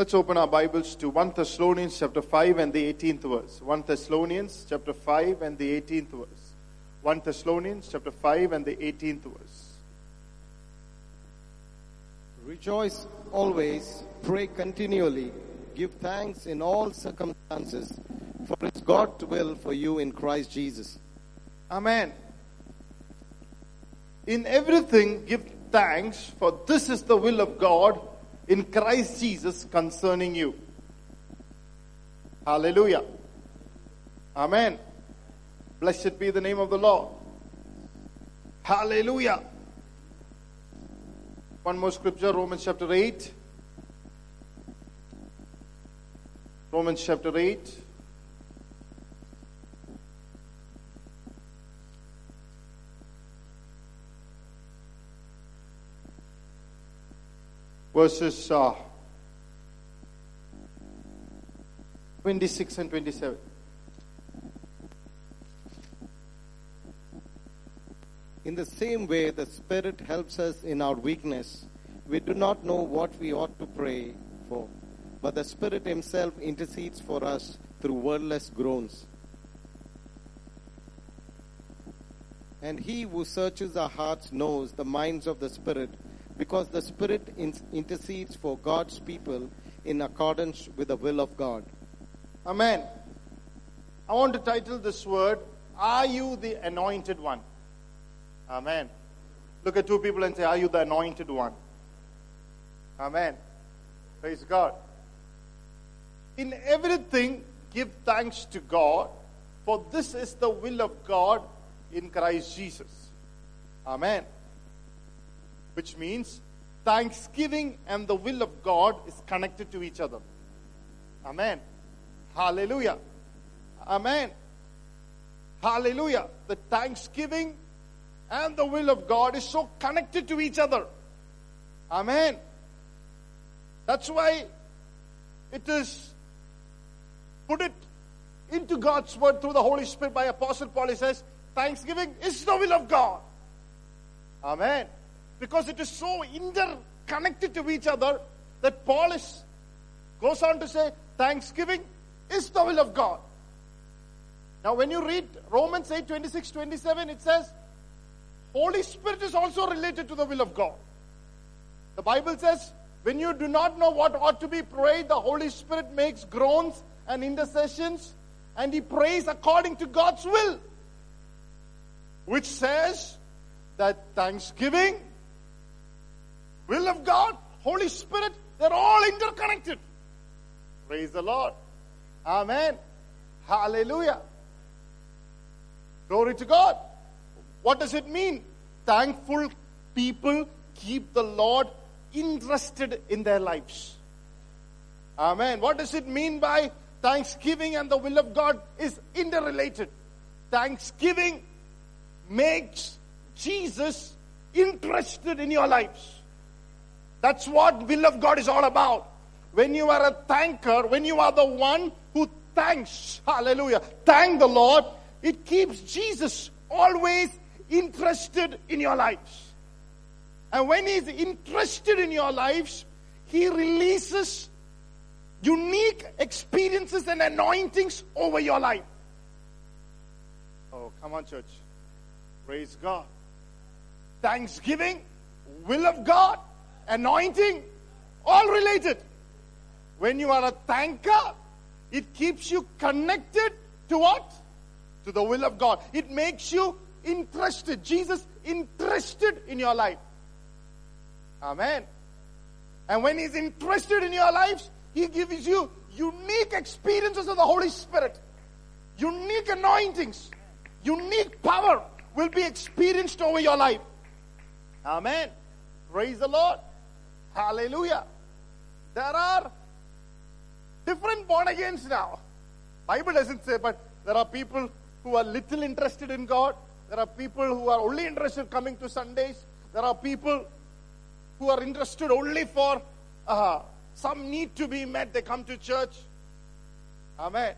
Let's open our Bibles to 1 Thessalonians chapter 5 and the 18th verse. 1 Thessalonians chapter 5 and the 18th verse. 1 Thessalonians chapter 5 and the 18th verse. Rejoice always, pray continually, give thanks in all circumstances, for it's God's will for you in Christ Jesus. Amen. In everything give thanks, for this is the will of God in Christ Jesus concerning you. Hallelujah. Amen. Blessed be the name of the Lord. Hallelujah. One more scripture, Romans chapter 8. Romans chapter 8. Verses uh, 26 and 27. In the same way, the Spirit helps us in our weakness. We do not know what we ought to pray for, but the Spirit Himself intercedes for us through wordless groans. And He who searches our hearts knows the minds of the Spirit, because the Spirit in- intercedes for God's people in accordance with the will of God. Amen. I want to title this word, Are You the Anointed One? Amen. Look at two people and say, Are you the anointed one? Amen. Praise God. In everything, give thanks to God, for this is the will of God in Christ Jesus. Amen. Which means thanksgiving and the will of God is connected to each other. Amen. Hallelujah. Amen. Hallelujah. The thanksgiving and the will of God is so connected to each other. Amen. That's why it is put it into God's word through the Holy Spirit by Apostle Paul. He says, Thanksgiving is the will of God. Amen. Because it is so interconnected to each other that Paul is, goes on to say, Thanksgiving is the will of God. Now, when you read Romans 8 26 27, it says, Holy Spirit is also related to the will of God. The Bible says, when you do not know what ought to be prayed, the Holy Spirit makes groans and intercessions, and He prays according to God's will. Which says that thanksgiving, will of God, Holy Spirit, they're all interconnected. Praise the Lord. Amen. Hallelujah. Glory to God. What does it mean? Thankful people keep the Lord interested in their lives. Amen. What does it mean by thanksgiving and the will of God is interrelated? Thanksgiving makes Jesus interested in your lives. That's what will of God is all about. When you are a thanker, when you are the one who thanks, hallelujah, thank the Lord, it keeps Jesus always interested in your lives. And when He's interested in your lives, He releases unique experiences and anointings over your life. Oh, come on, church. Praise God. Thanksgiving, will of God, anointing, all related. When you are a thanker, it keeps you connected to what? To the will of God. It makes you interested. Jesus interested in your life. Amen. And when He's interested in your lives, He gives you unique experiences of the Holy Spirit, unique anointings, unique power will be experienced over your life. Amen. Praise the Lord. Hallelujah. There are different born agains now. Bible doesn't say, but there are people who are little interested in God. There are people who are only interested coming to Sundays. There are people who are interested only for uh, some need to be met. They come to church. Amen.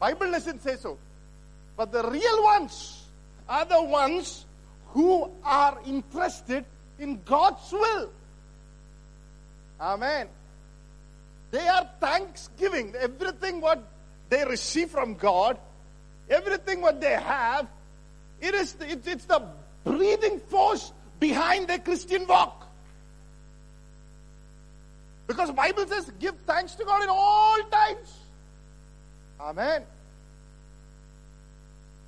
Bible doesn't say so. But the real ones are the ones who are interested in God's will. Amen. They are thanksgiving. Everything what they receive from God, everything what they have, it is it's, it's the breathing force behind their Christian walk. Because Bible says, give thanks to God in all times. Amen.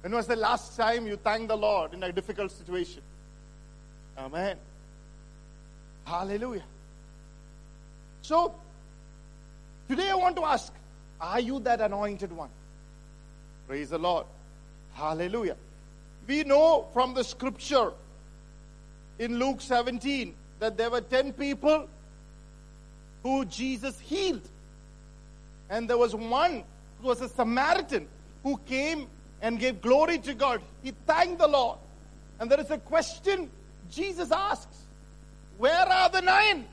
When was the last time you thanked the Lord in a difficult situation? Amen. Hallelujah. So, today I want to ask, are you that anointed one? Praise the Lord. Hallelujah. We know from the scripture in Luke 17 that there were 10 people who Jesus healed. And there was one who was a Samaritan who came and gave glory to God. He thanked the Lord. And there is a question Jesus asks Where are the nine?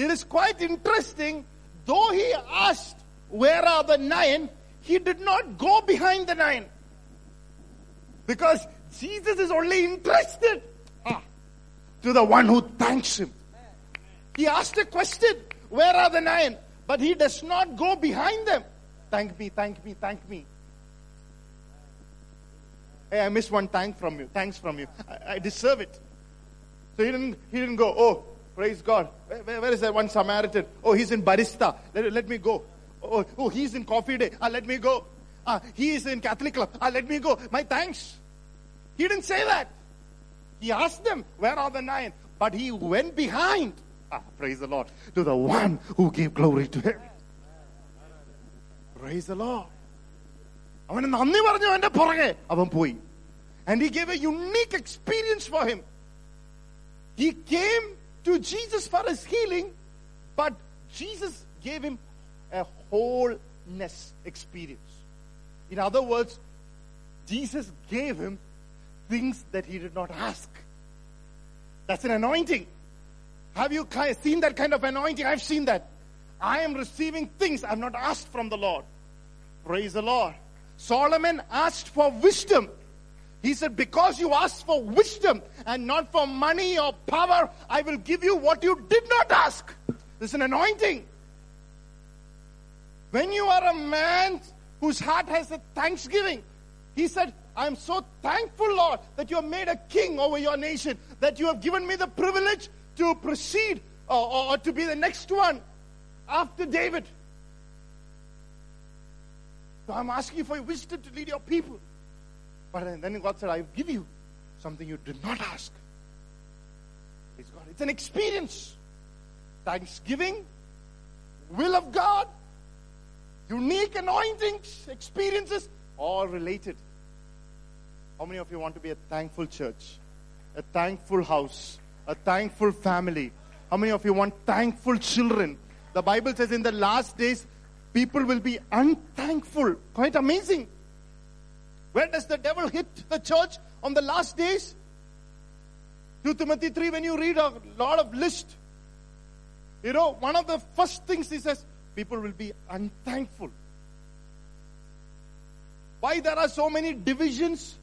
It is quite interesting. Though he asked, Where are the nine? He did not go behind the nine. Because Jesus is only interested ah, to the one who thanks him. He asked a question, Where are the nine? But he does not go behind them. Thank me, thank me, thank me. Hey, I missed one thank from you. Thanks from you. I, I deserve it. So he didn't, he didn't go, oh, praise God. Where, where, where is that one Samaritan? Oh, he's in barista. Let, let me go. Oh, oh, he's in coffee day. Ah, let me go. Ah, he is in Catholic club. Ah, let me go. My thanks. He didn't say that. He asked them, where are the nine? But he went behind. Ah, praise the Lord. To the one who gave glory to him. Praise the Lord. അവന് നന്ദി പറഞ്ഞു അവന്റെ പുറകെ അവൻ പോയി and he gave A unique experience for him he came to Jesus for his healing, but Jesus gave him a wholeness experience. In other words, Jesus gave him things that he did not ask. That's an anointing. Have you seen that kind of anointing? I've seen that. I am receiving things I've not asked from the Lord. Praise the Lord. Solomon asked for wisdom he said, Because you asked for wisdom and not for money or power, I will give you what you did not ask. This is an anointing. When you are a man whose heart has a thanksgiving, he said, I am so thankful, Lord, that you have made a king over your nation, that you have given me the privilege to proceed or, or, or to be the next one after David. So I'm asking for wisdom to lead your people. But then God said, I give you something you did not ask. Praise God. It's an experience. Thanksgiving, will of God, unique anointings, experiences, all related. How many of you want to be a thankful church, a thankful house, a thankful family? How many of you want thankful children? The Bible says in the last days, people will be unthankful. Quite amazing. Where does the devil hit the church on the last days? 2 Timothy 3, when you read a lot of list, you know, one of the first things he says, people will be unthankful. Why there are so many divisions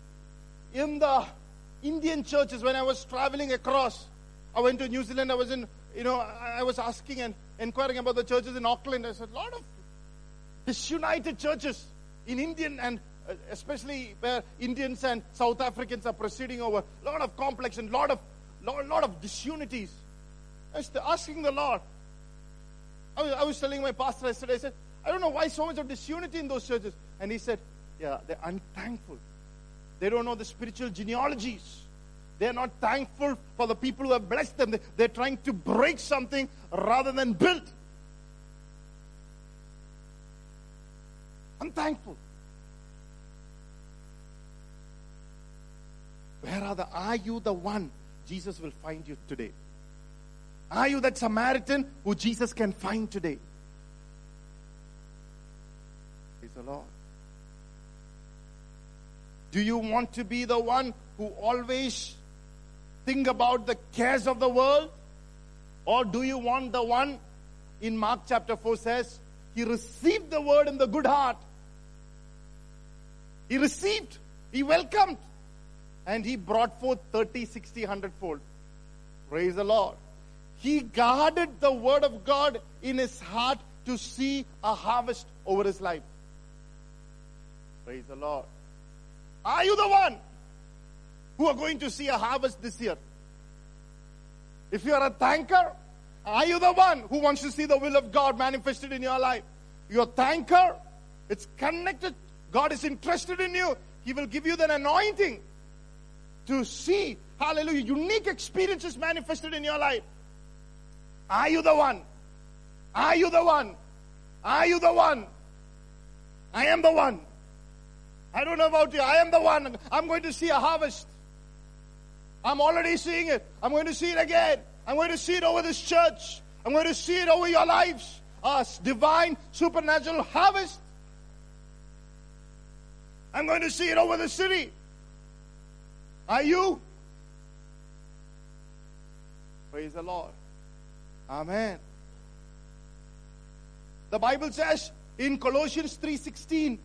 in the Indian churches when I was traveling across? I went to New Zealand, I was in, you know, I was asking and inquiring about the churches in Auckland. I said, a lot of disunited churches in Indian and Uh, especially where Indians and South Africans are proceeding over. A lot of complex and lot of lot, lot of disunities. I was asking the Lord. I was, I was telling my pastor yesterday, I said, I don't know why so much of disunity in those churches. And he said, Yeah, they're unthankful. They don't know the spiritual genealogies. They're not thankful for the people who have blessed them. They- They're trying to break something rather than build. Unthankful. Where are the are you the one Jesus will find you today? Are you that Samaritan who Jesus can find today? Praise the Lord. Do you want to be the one who always think about the cares of the world? Or do you want the one in Mark chapter 4 says, He received the word in the good heart. He received, He welcomed, and He brought forth 30, 60, 100 fold. Praise the Lord. he guarded the word of God in his heart to see a harvest over his life. Praise the Lord. Are you the one who are going to see a harvest this year? If you are a thanker, are you the one who wants to see the will of God manifested in your life? You're a thanker. It's connected. God is interested in you. He will give you the anointing to see, hallelujah, unique experiences manifested in your life. Are you the one? Are you the one? Are you the one? I am the one. I don't know about you. I am the one. I'm going to see a harvest. I'm already seeing it. I'm going to see it again. I'm going to see it over this church. I'm going to see it over your lives. A divine, supernatural harvest. I'm going to see it over the city. Are you? Praise the Lord. Amen. The Bible says in Colossians 3:16,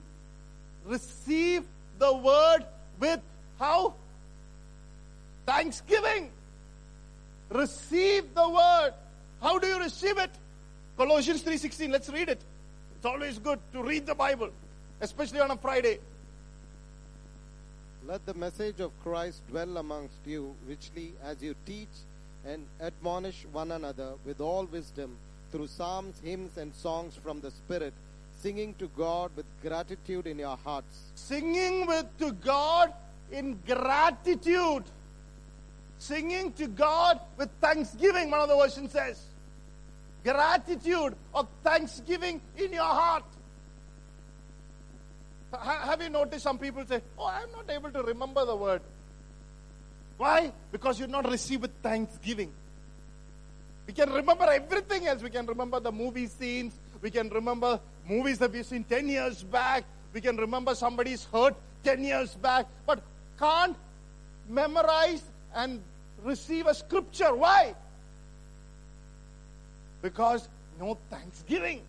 receive the word with how? Thanksgiving. Receive the word. How do you receive it? Colossians 3:16. Let's read it. It's always good to read the Bible, especially on a Friday. Let the message of Christ dwell amongst you richly as you teach and admonish one another with all wisdom through psalms, hymns, and songs from the Spirit, singing to God with gratitude in your hearts. Singing with to God in gratitude. Singing to God with thanksgiving, one of the versions says. Gratitude or thanksgiving in your heart. Ha- Have you noticed some people say, Oh, I'm not able to remember the word? Why? Because you're not received with thanksgiving. We can remember everything else. We can remember the movie scenes. We can remember movies that we've seen 10 years back. We can remember somebody's hurt 10 years back. But can't memorize and receive a scripture. Why? Because no thanksgiving.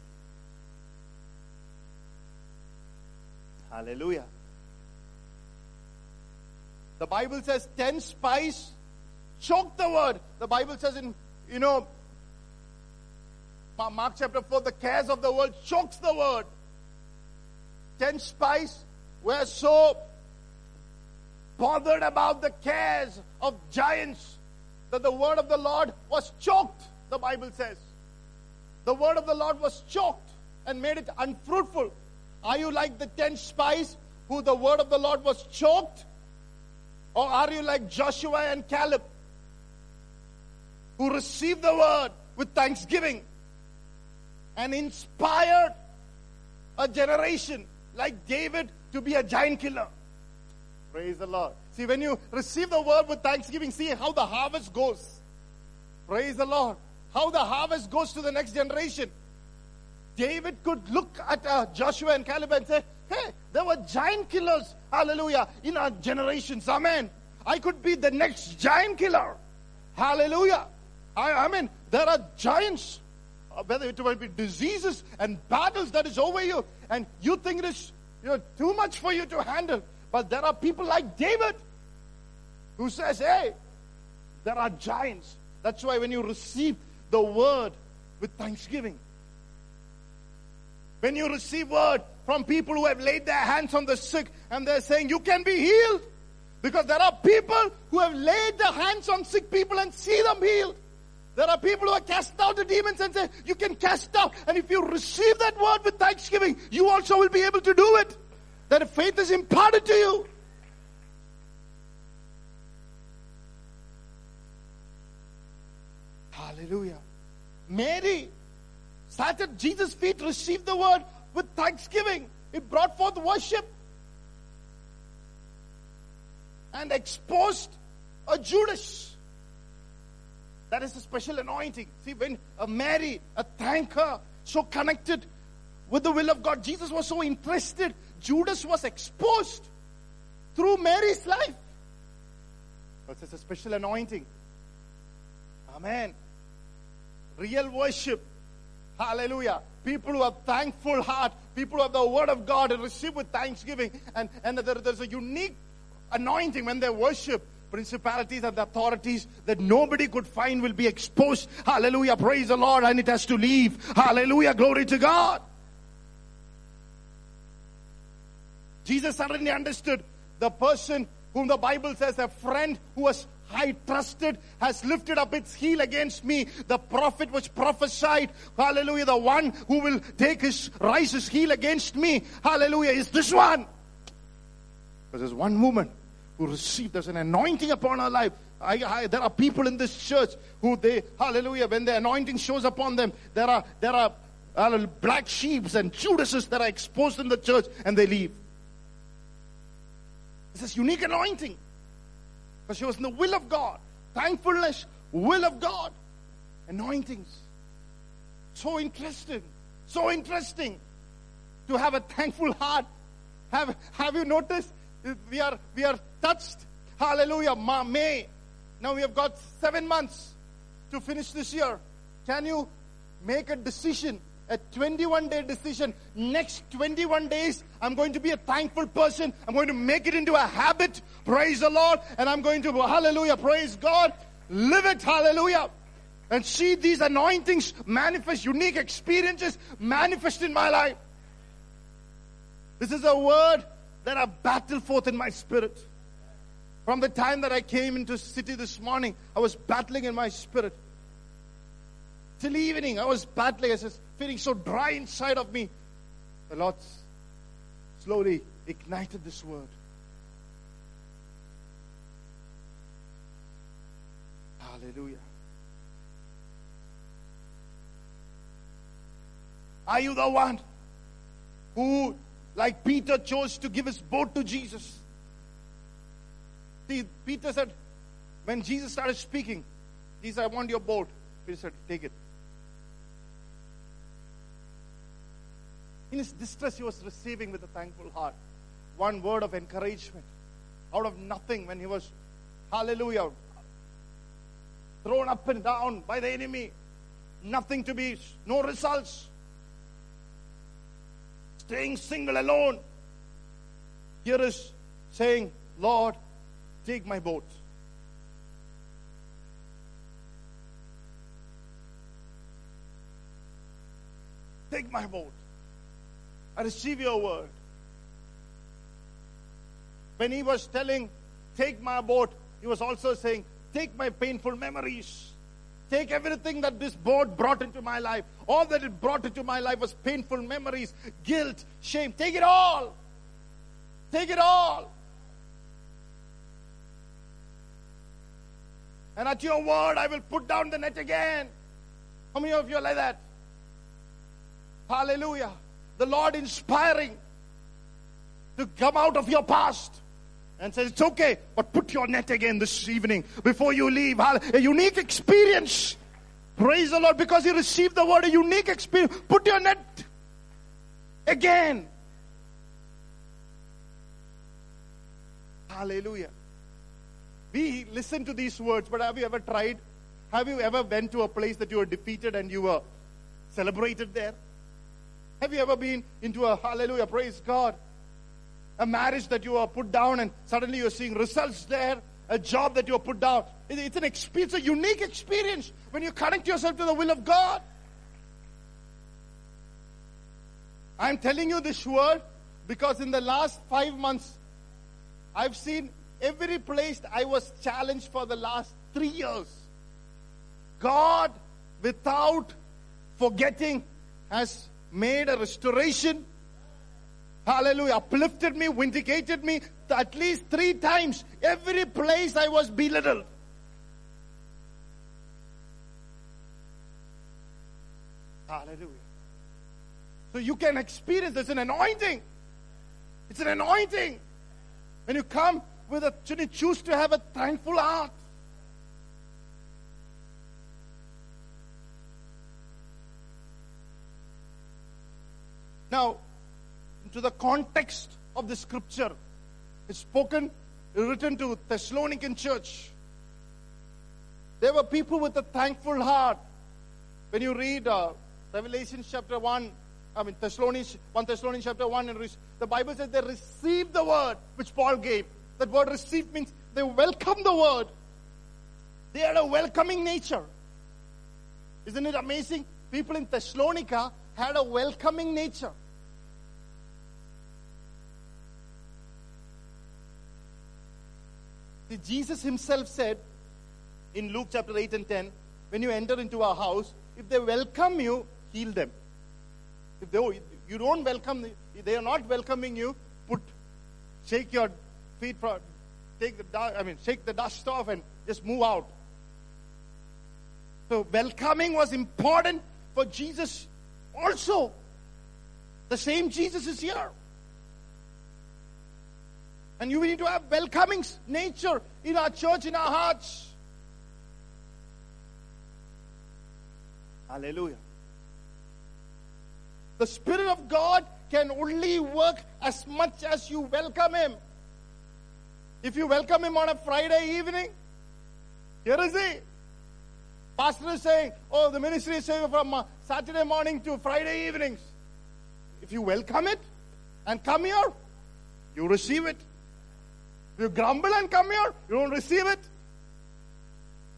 Hallelujah. The Bible says 10 spies choke the word. The Bible says in, you know, Mark chapter 4, the cares of the world chokes the word. 10 spies were so bothered about the cares of giants that the word of the Lord was choked, the Bible says. The word of the Lord was choked and made it unfruitful. Are you like the 10 spies who the word of the Lord was choked? Or are you like Joshua and Caleb who received the word with thanksgiving and inspired a generation like David to be a giant killer? Praise the Lord. See, when you receive the word with thanksgiving, see how the harvest goes. Praise the Lord. How the harvest goes to the next generation. David could look at uh, Joshua and Caleb and say, Hey, there were giant killers, hallelujah, in our generations. Amen. I could be the next giant killer. Hallelujah. I, I mean, there are giants, uh, whether it might be diseases and battles that is over you, and you think it is you know, too much for you to handle. But there are people like David who says, Hey, there are giants. That's why when you receive the word with thanksgiving, when you receive word from people who have laid their hands on the sick and they're saying, You can be healed. Because there are people who have laid their hands on sick people and see them healed. There are people who have cast out the demons and say, You can cast out. And if you receive that word with thanksgiving, you also will be able to do it. That faith is imparted to you. Hallelujah. Mary sat at Jesus' feet, received the word with thanksgiving. It brought forth worship and exposed a Judas. That is a special anointing. See, when a Mary, a thanker, so connected with the will of God, Jesus was so interested. Judas was exposed through Mary's life. That's a special anointing. Amen. Real worship. Hallelujah. People who have thankful heart, people who have the word of God and receive with thanksgiving. And, and there, there's a unique anointing when they worship. principalities and authorities that nobody could find will be exposed. Hallelujah. Praise the Lord. And it has to leave. Hallelujah. Glory to God. Jesus suddenly understood the person whom the Bible says a friend who was high trusted has lifted up its heel against me. The prophet which prophesied, hallelujah, the one who will take his, rise his heel against me, hallelujah, is this one. Because there's one woman who received there's an anointing upon her life. I, I, there are people in this church who they, hallelujah, when the anointing shows upon them, there are, there are uh, black sheeps and Judases that are exposed in the church and they leave. This unique anointing. Because she was in the will of God. Thankfulness, will of God. Anointings. So interesting. So interesting to have a thankful heart. Have, have you noticed? We are, we are touched. Hallelujah. Ma, May. Now we have got seven months to finish this year. Can you make a decision a 21 day decision. Next 21 days, I'm going to be a thankful person. I'm going to make it into a habit. Praise the Lord. And I'm going to, hallelujah, praise God. Live it, hallelujah. And see these anointings manifest, unique experiences manifest in my life. This is a word that I battle forth in my spirit. From the time that I came into city this morning, I was battling in my spirit. Till evening, I was battling. I was feeling so dry inside of me. The Lord slowly ignited this word. Hallelujah. Are you the one who, like Peter, chose to give his boat to Jesus? See, Peter said, when Jesus started speaking, he said, I want your boat. Peter said, Take it. In his distress, he was receiving with a thankful heart one word of encouragement out of nothing when he was, hallelujah, thrown up and down by the enemy. Nothing to be, no results. Staying single alone. Here is saying, Lord, take my boat. Take my boat. I receive your word. When he was telling, Take my boat, he was also saying, Take my painful memories. Take everything that this boat brought into my life. All that it brought into my life was painful memories, guilt, shame. Take it all. Take it all. And at your word, I will put down the net again. How many of you are like that? Hallelujah the Lord inspiring to come out of your past and say, It's okay, but put your net again this evening before you leave. A unique experience. Praise the Lord because you received the word, a unique experience. Put your net again. Hallelujah. We listen to these words, but have you ever tried? Have you ever went to a place that you were defeated and you were celebrated there? Have you ever been into a hallelujah, praise God? A marriage that you are put down and suddenly you're seeing results there, a job that you are put down. It's an experience, a unique experience when you connect yourself to the will of God. I'm telling you this word because in the last five months, I've seen every place I was challenged for the last three years. God, without forgetting, has made a restoration. Hallelujah. Uplifted me, vindicated me at least three times. Every place I was belittled. Hallelujah. So you can experience this an anointing. It's an anointing. When you come with a, you choose to have a thankful heart. Now, into the context of the scripture, it's spoken, written to Thessalonican church. There were people with a thankful heart. When you read uh, Revelation chapter 1, I mean Thessalonians, 1 Thessalonians chapter 1, and the Bible says they received the word which Paul gave. That word received means they welcomed the word. They had a welcoming nature. Isn't it amazing? People in Thessalonica had a welcoming nature. Jesus himself said in Luke chapter 8 and 10 when you enter into a house, if they welcome you, heal them. If they, you don't welcome, they are not welcoming you, put, shake your feet, for, take the, I mean, shake the dust off and just move out. So welcoming was important for Jesus also. The same Jesus is here. And you need to have welcoming nature in our church, in our hearts. Hallelujah. The Spirit of God can only work as much as you welcome Him. If you welcome Him on a Friday evening, here is He. Pastor is saying, oh, the ministry is saying from uh, Saturday morning to Friday evenings. If you welcome it and come here, you receive it. You grumble and come here, you don't receive it.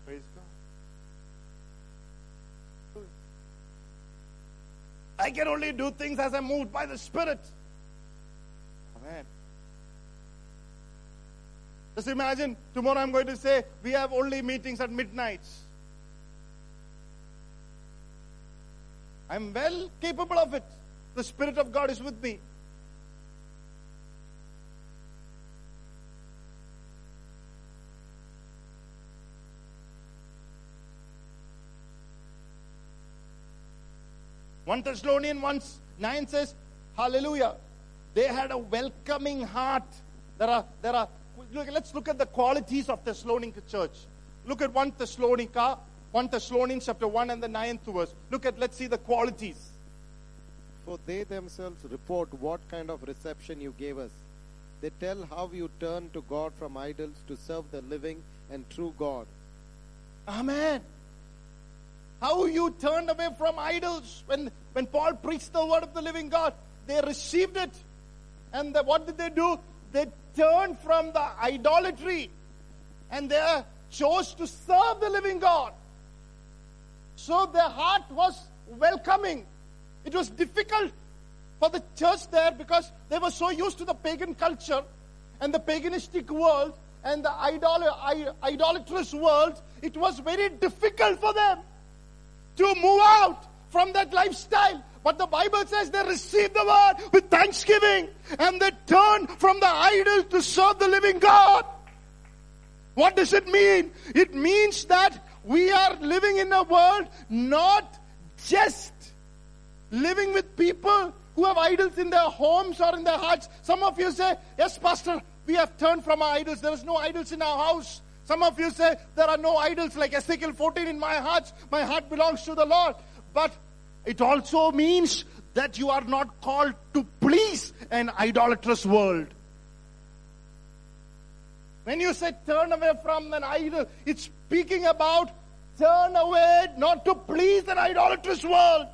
Praise God. I can only do things as I'm moved by the Spirit. Amen. Just imagine tomorrow I'm going to say we have only meetings at midnights. I'm well capable of it. The Spirit of God is with me. One Thessalonian 1 9 says, Hallelujah. They had a welcoming heart. There are, there are, look, let's look at the qualities of Thessalonica church. Look at 1 Thessalonica 1 Thessalonians chapter 1 and the 9th verse. Look at, let's see the qualities. For they themselves report what kind of reception you gave us. They tell how you turned to God from idols to serve the living and true God. Amen. How you turned away from idols. When, when Paul preached the word of the living God, they received it. And the, what did they do? They turned from the idolatry and they chose to serve the living God. So their heart was welcoming. It was difficult for the church there because they were so used to the pagan culture and the paganistic world and the idol- idolatrous world. It was very difficult for them to move out from that lifestyle. But the Bible says they received the word with thanksgiving and they turned from the idol to serve the living God. What does it mean? It means that we are living in a world not just living with people who have idols in their homes or in their hearts. Some of you say, Yes, Pastor, we have turned from our idols. There is no idols in our house. Some of you say, There are no idols like Ezekiel 14 in my heart. My heart belongs to the Lord. But it also means that you are not called to please an idolatrous world. When you say turn away from an idol, it's speaking about turn away not to please an idolatrous world.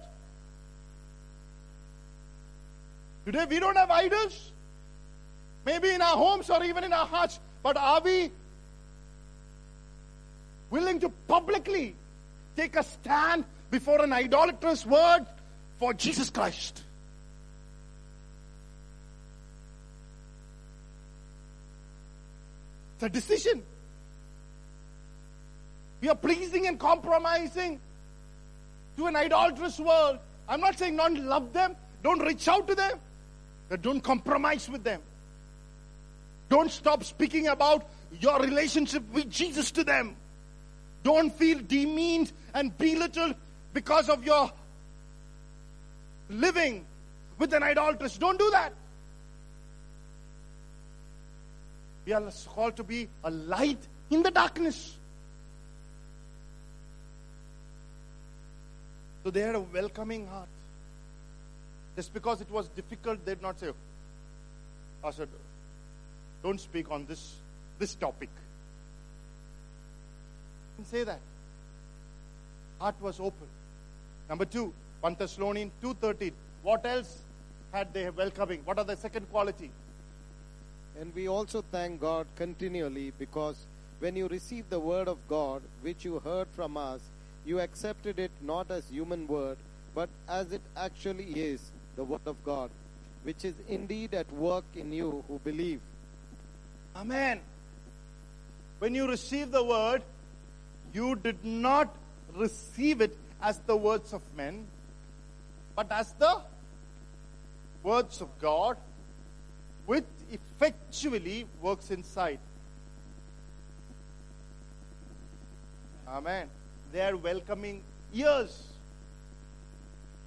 Today we don't have idols. Maybe in our homes or even in our hearts. But are we willing to publicly take a stand before an idolatrous word for Jesus Christ? It's a decision. We are pleasing and compromising to an idolatrous world. I'm not saying don't love them, don't reach out to them, but don't compromise with them. Don't stop speaking about your relationship with Jesus to them. Don't feel demeaned and belittled because of your living with an idolatress. Don't do that. We are called to be a light in the darkness. So they had a welcoming heart. Just because it was difficult, they did not say, Pastor, don't speak on this, this topic. Say that. Heart was open. Number two, 1 Thessalonians 2.13. What else had they welcoming? What are the second quality? And we also thank God continually because when you received the word of God, which you heard from us, you accepted it not as human word, but as it actually is, the word of God, which is indeed at work in you who believe. Amen. When you receive the word, you did not receive it as the words of men, but as the words of God, which effectually works inside. Amen. They are welcoming ears.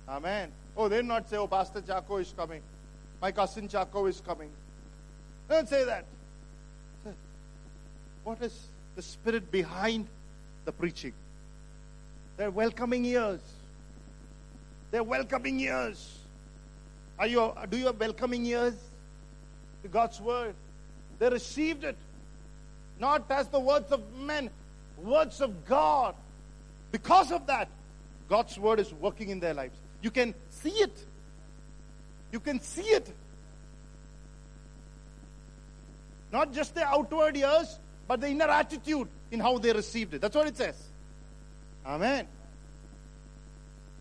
Amen. Oh, they're not say, Oh, Pastor Chaco is coming. My cousin Chaco is coming. Don't say that. What is the spirit behind the preaching? They're welcoming ears. They're welcoming ears. Are you, do you have welcoming ears to God's word? They received it. Not as the words of men, words of God. Because of that, God's word is working in their lives. You can see it. You can see it. Not just the outward ears, but the inner attitude in how they received it. That's what it says. Amen.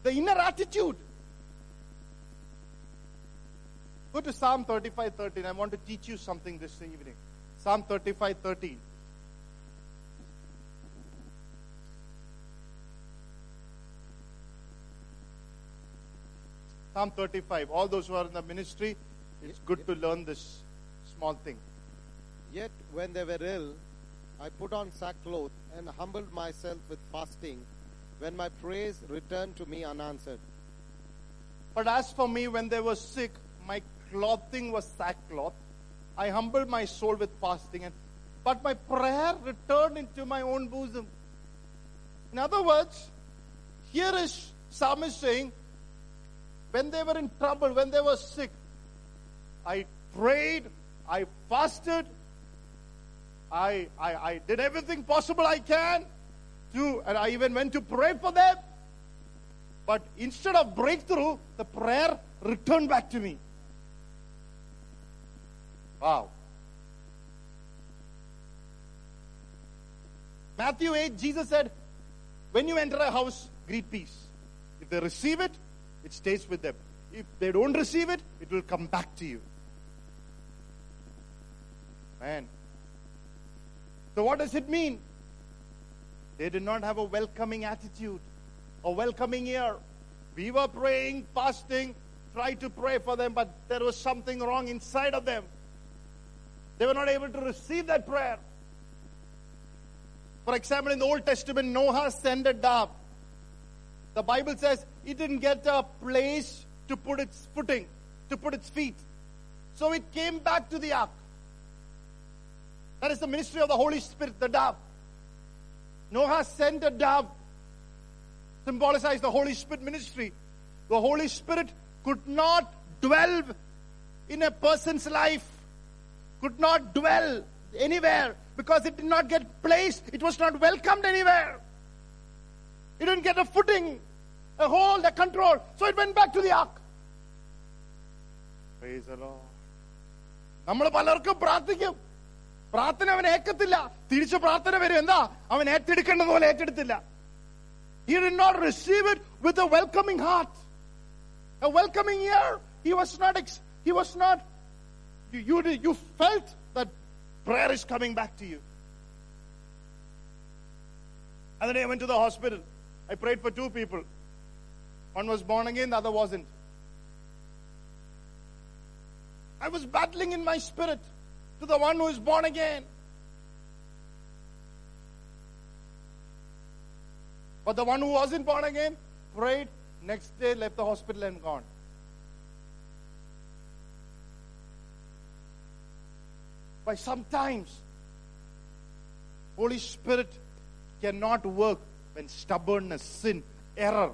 The inner attitude. Go to Psalm 35 13. I want to teach you something this evening. Psalm 35 13. Psalm 35. All those who are in the ministry, it's good to learn this small thing. Yet when they were ill, I put on sackcloth and humbled myself with fasting, when my praise returned to me unanswered. But as for me, when they were sick, my clothing was sackcloth. I humbled my soul with fasting, and but my prayer returned into my own bosom. In other words, here is psalmist saying, when they were in trouble, when they were sick, I prayed, I fasted, I, I, I did everything possible I can to, and I even went to pray for them. But instead of breakthrough, the prayer returned back to me. Wow. Matthew 8, Jesus said, When you enter a house, greet peace. If they receive it, it stays with them. If they don't receive it, it will come back to you. Man. So, what does it mean? They did not have a welcoming attitude, a welcoming ear. We were praying, fasting, tried to pray for them, but there was something wrong inside of them. They were not able to receive that prayer. For example, in the Old Testament, Noah sent a dove. The Bible says it didn't get a place to put its footing, to put its feet. So it came back to the ark. That is the ministry of the Holy Spirit, the dove. Noah sent a dove, symbolized the Holy Spirit ministry. The Holy Spirit could not dwell in a person's life, could not dwell anywhere because it did not get placed. It was not welcomed anywhere. It didn't get a footing, a hold, a control. So it went back to the ark. Praise the Lord. നമ്മൾ പലർക്കും പ്രാർത്ഥിക്കും പ്രാർത്ഥന അവൻ ഏക്കത്തില്ല തിരിച്ചു പ്രാർത്ഥന വരും എന്താ അവൻ ഏറ്റെടുക്കേണ്ടത് പോലെ ഏറ്റെടുത്തില്ല He did not receive it with a welcoming heart, a welcoming ear. He was not. Ex- he was not. You, you, did- you felt that prayer is coming back to you. And then I went to the hospital. I prayed for two people. One was born again, the other wasn't. I was battling in my spirit to the one who is born again. But the one who wasn't born again prayed, next day left the hospital and gone. But sometimes Holy Spirit cannot work when stubbornness, sin, error,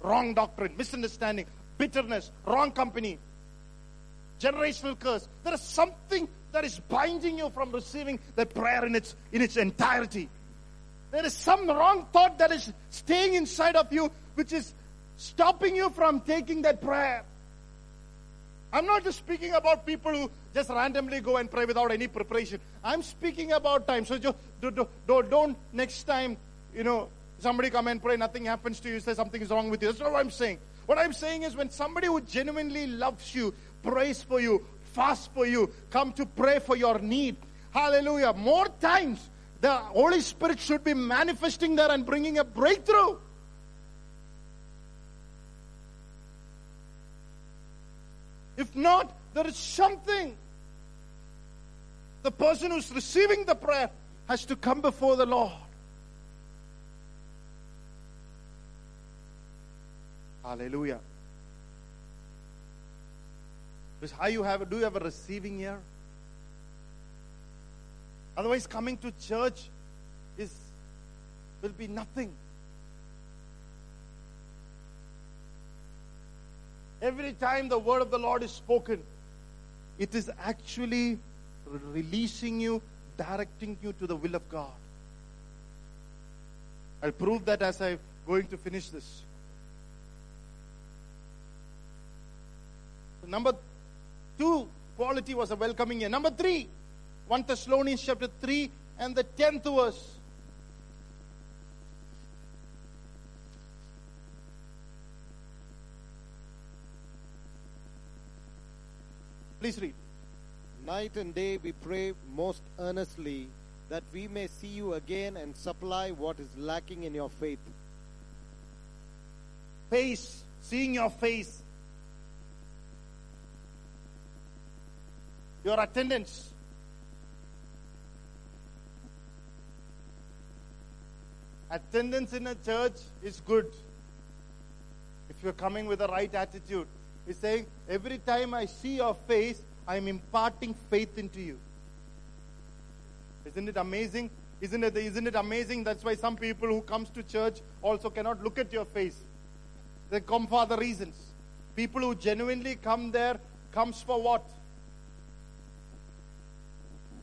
wrong doctrine, misunderstanding, bitterness, wrong company, generational curse. There is something that is binding you from receiving the prayer in its in its entirety. There is some wrong thought that is staying inside of you, which is stopping you from taking that prayer. I'm not just speaking about people who just randomly go and pray without any preparation. I'm speaking about time. So just, don't, don't, don't next time, you know, somebody come and pray, nothing happens to you, say something is wrong with you. That's not what I'm saying. What I'm saying is when somebody who genuinely loves you, prays for you, fast for you, come to pray for your need. Hallelujah. More times, the Holy Spirit should be manifesting there and bringing a breakthrough. If not, there is something. The person who's receiving the prayer has to come before the Lord. Hallelujah. Because how you have do you have a receiving ear? Otherwise, coming to church is will be nothing. Every time the word of the Lord is spoken, it is actually releasing you, directing you to the will of God. I'll prove that as I'm going to finish this. Number two quality was a welcoming year. Number three, 1 Thessalonians chapter 3 and the 10th verse. Please read. Night and day we pray most earnestly that we may see you again and supply what is lacking in your faith. Face, seeing your face, your attendance. Attendance in a church is good if you're coming with the right attitude. He's saying, every time I see your face, I'm imparting faith into you. Isn't it amazing? Isn't it, isn't it amazing? That's why some people who comes to church also cannot look at your face. They come for other reasons. People who genuinely come there comes for what?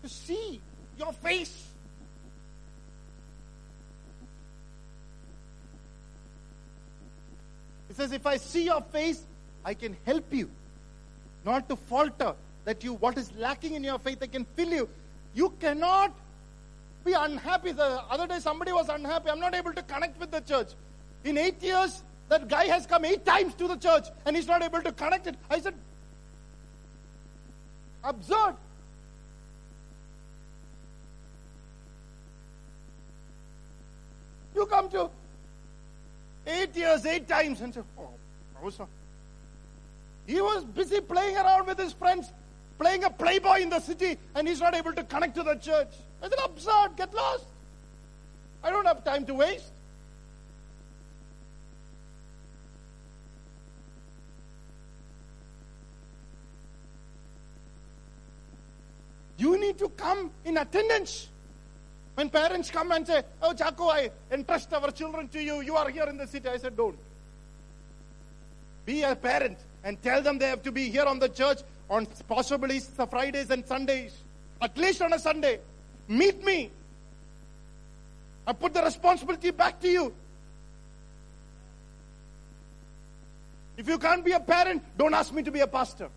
To see your face. It says, if I see your face, I can help you. Not to falter that you what is lacking in your faith, I can fill you. You cannot be unhappy. The other day somebody was unhappy. I'm not able to connect with the church. In eight years, that guy has come eight times to the church and he's not able to connect it. I said, absurd. You come to eight years, eight times, and say, Oh, how's that? He was busy playing around with his friends, playing a playboy in the city, and he's not able to connect to the church. I said, absurd, get lost. I don't have time to waste. You need to come in attendance. When parents come and say, Oh, Jaco, I entrust our children to you. You are here in the city. I said, Don't. Be a parent and tell them they have to be here on the church on possibly Fridays and Sundays. At least on a Sunday. Meet me. I put the responsibility back to you. If you can't be a parent, don't ask me to be a pastor.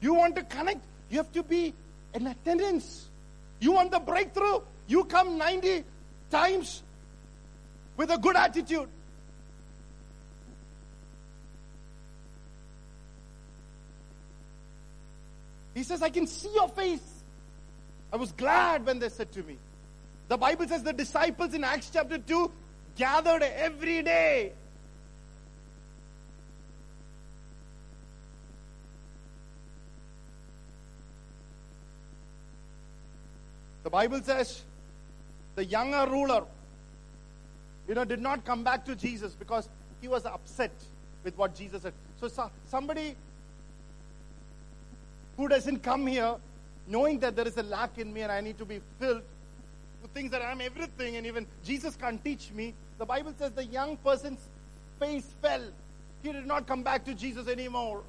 You want to connect, you have to be in attendance. You want the breakthrough, you come 90 times with a good attitude. He says, I can see your face. I was glad when they said to me. The Bible says the disciples in Acts chapter 2 gathered every day. Bible says the younger ruler, you know, did not come back to Jesus because he was upset with what Jesus said. So, so somebody who doesn't come here knowing that there is a lack in me and I need to be filled who thinks that I'm everything and even Jesus can't teach me. The Bible says the young person's face fell. He did not come back to Jesus anymore.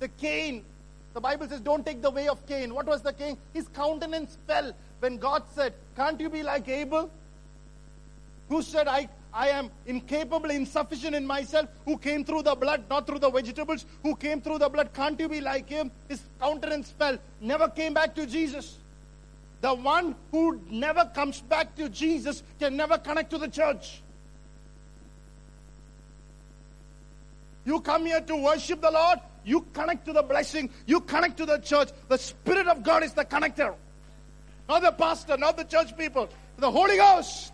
The Cain, the Bible says, don't take the way of Cain. What was the Cain? His countenance fell when God said, Can't you be like Abel? who said, I, I am incapable, insufficient in myself, who came through the blood, not through the vegetables, who came through the blood. Can't you be like him? His countenance fell, never came back to Jesus. The one who never comes back to Jesus can never connect to the church. You come here to worship the Lord, you connect to the blessing, you connect to the church. The Spirit of God is the connector. Not the pastor, not the church people, the Holy Ghost.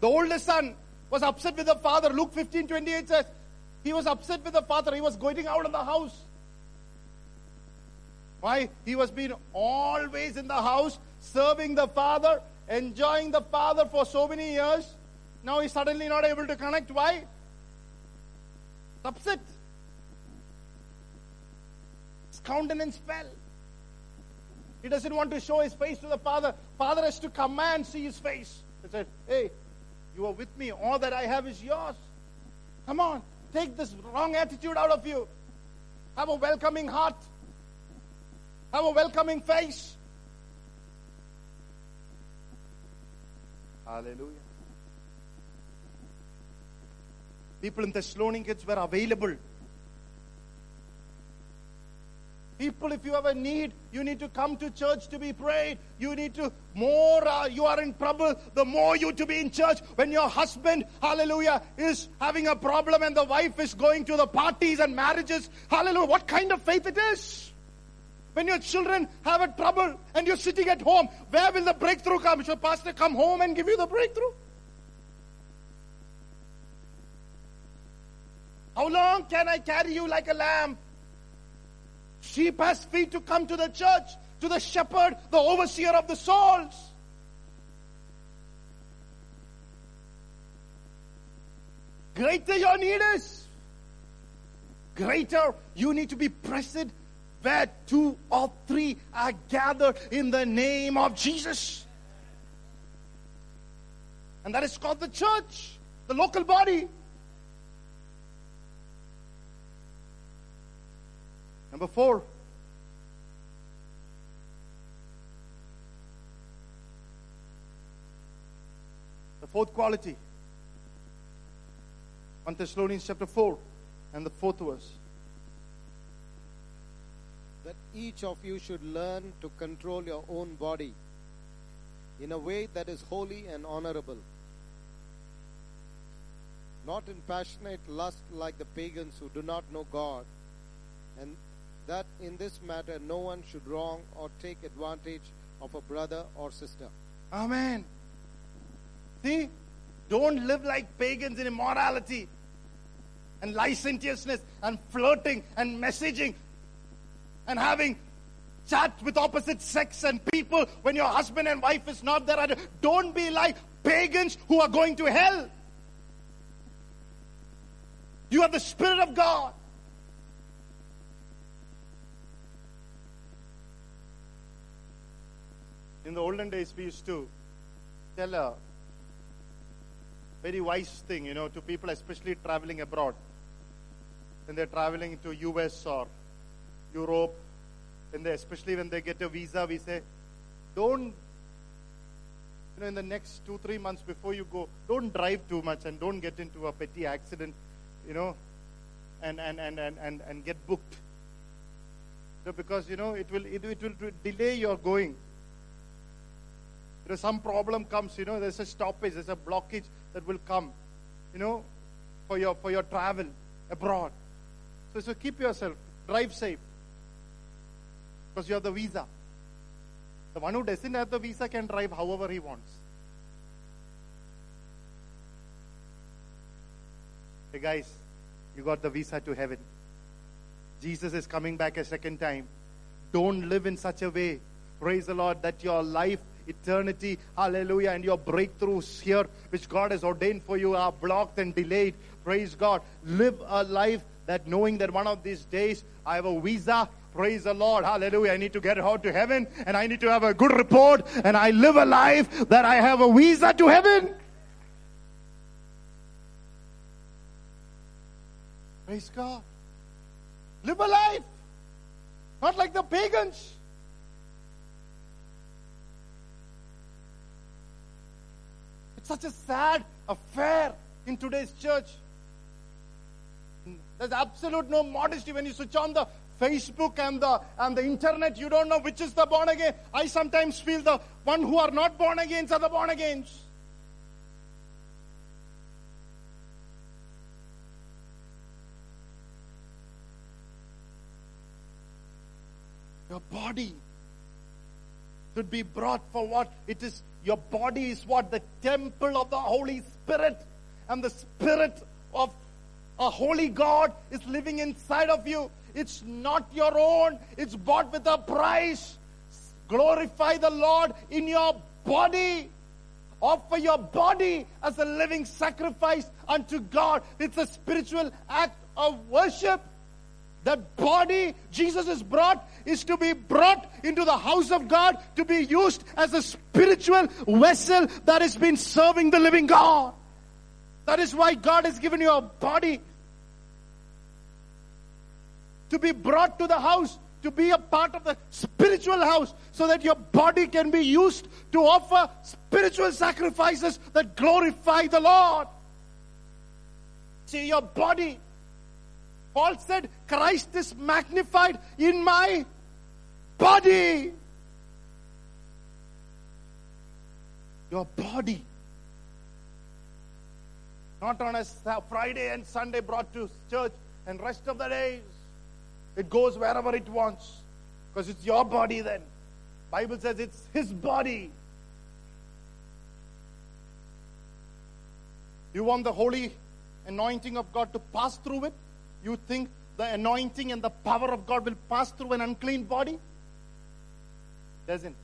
The oldest son was upset with the father. Luke 15 28 says, he was upset with the father. He was going out of the house. Why? He was being always in the house, serving the father, enjoying the father for so many years. Now he's suddenly not able to connect. Why? Upset. His countenance fell. He doesn't want to show his face to the father. Father has to come and see his face. He said, Hey, you are with me. All that I have is yours. Come on, take this wrong attitude out of you. Have a welcoming heart. Have a welcoming face. Hallelujah. People in Thessalonians were available. People, if you have a need, you need to come to church to be prayed. You need to, more uh, you are in trouble, the more you to be in church. When your husband, hallelujah, is having a problem and the wife is going to the parties and marriages, hallelujah, what kind of faith it is? When your children have a trouble and you're sitting at home, where will the breakthrough come? Should pastor come home and give you the breakthrough? How long can I carry you like a lamb? Sheep has feet to come to the church, to the shepherd, the overseer of the souls. Greater your need is. Greater you need to be present where two or three are gathered in the name of Jesus. And that is called the church, the local body. Number four. The fourth quality. 1 Thessalonians chapter 4 and the fourth verse. That each of you should learn to control your own body in a way that is holy and honorable, not in passionate lust like the pagans who do not know God, and that in this matter no one should wrong or take advantage of a brother or sister. Amen. See, don't live like pagans in immorality and licentiousness and flirting and messaging and having chat with opposite sex and people when your husband and wife is not there. Don't be like pagans who are going to hell. You are the Spirit of God. In the olden days, we used to tell a very wise thing, you know, to people, especially traveling abroad. When they're traveling to US or Europe, when they, especially when they get a visa, we say, don't, you know, in the next two, three months before you go, don't drive too much and don't get into a petty accident, you know, and, and, and, and, and, and get booked. So because, you know, it will, it, it will delay your going. You know, some problem comes, you know, there's a stoppage, there's a blockage that will come, you know, for your, for your travel abroad. So, so keep yourself, drive safe because you have the visa. The one who doesn't have the visa can drive however he wants. Hey guys, you got the visa to heaven. Jesus is coming back a second time. Don't live in such a way, praise the Lord, that your life, eternity, hallelujah, and your breakthroughs here, which God has ordained for you, are blocked and delayed. Praise God. Live a life that knowing that one of these days I have a visa, Praise the Lord. Hallelujah. I need to get out to heaven and I need to have a good report and I live a life that I have a visa to heaven. Praise God. Live a life. Not like the pagans. It's such a sad affair in today's church. There's absolute no modesty when you switch on the Facebook and the and the internet. You don't know which is the born again. I sometimes feel the one who are not born again are the born agains. Your body should be brought for what it is. Your body is what? The temple of the Holy Spirit. And the Spirit of a holy God is living inside of you. It's not your own, it's bought with a price. Glorify the Lord in your body. Offer your body as a living sacrifice unto God. It's a spiritual act of worship. That body Jesus is brought is to be brought into the house of God to be used as a spiritual vessel that has been serving the living God. That is why God has given you a body to be brought to the house, to be a part of the spiritual house, so that your body can be used to offer spiritual sacrifices that glorify the Lord. See, your body Paul said, Christ is magnified in my body. Your body. Not on a Friday and Sunday brought to church and rest of the days. It goes wherever it wants. Because it's your body then. Bible says it's his body. You want the holy anointing of God to pass through it? You think the anointing and the power of God will pass through an unclean body? Doesn't.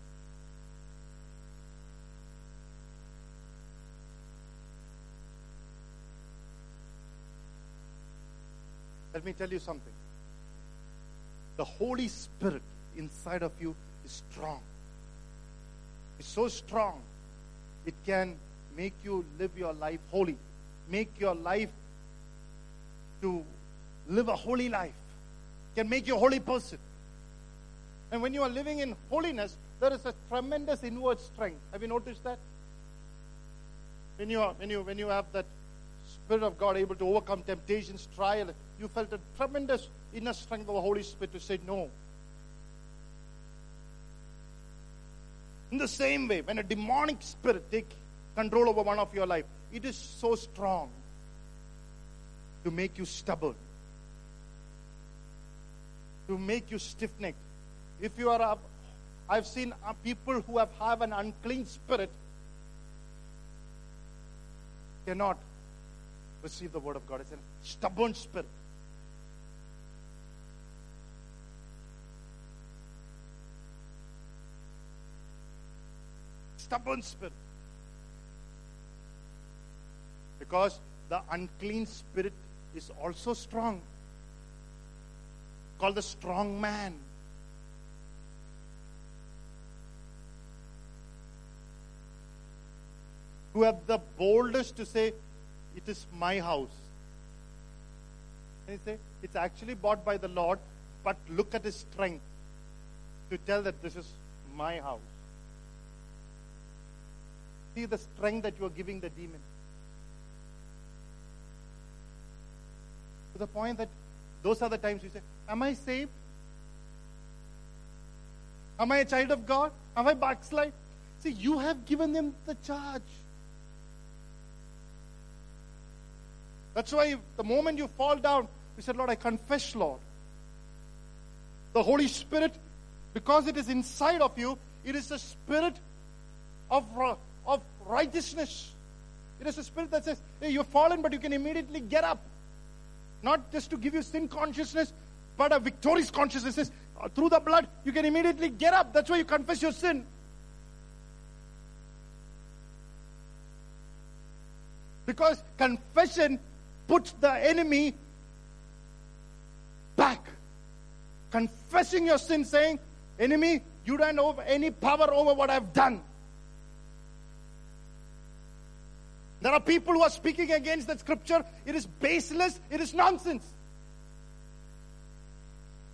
Let me tell you something. The Holy Spirit inside of you is strong. It's so strong, it can make you live your life holy, make your life to live a holy life, can make you a holy person. And when you are living in holiness, there is a tremendous inward strength. Have you noticed that? When you, are, when you, when you have that Spirit of God able to overcome temptations, trial, you felt a tremendous inner strength of the Holy Spirit to say no. In the same way, when a demonic spirit take control over one of your life, it is so strong to make you stubborn to make you stiff necked. If you are, I've seen uh, people who have, have an unclean spirit cannot receive the word of God. It's a stubborn spirit. Stubborn spirit. Because the unclean spirit is also strong called the strong man. Who have the boldest to say, It is my house. And say, It's actually bought by the Lord, but look at his strength to tell that this is my house. See the strength that you are giving the demon. To the point that those are the times you say, Am I saved? Am I a child of God? Am I backslide? See, you have given them the charge. That's why the moment you fall down, you said, Lord, I confess, Lord. The Holy Spirit, because it is inside of you, it is the spirit of, of righteousness. It is a spirit that says, hey, you've fallen, but you can immediately get up. Not just to give you sin consciousness, but a victorious consciousness is uh, through the blood, you can immediately get up. That's why you confess your sin. Because confession puts the enemy back. Confessing your sin, saying, Enemy, you don't have any power over what I've done. There are people who are speaking against that scripture. It is baseless, it is nonsense.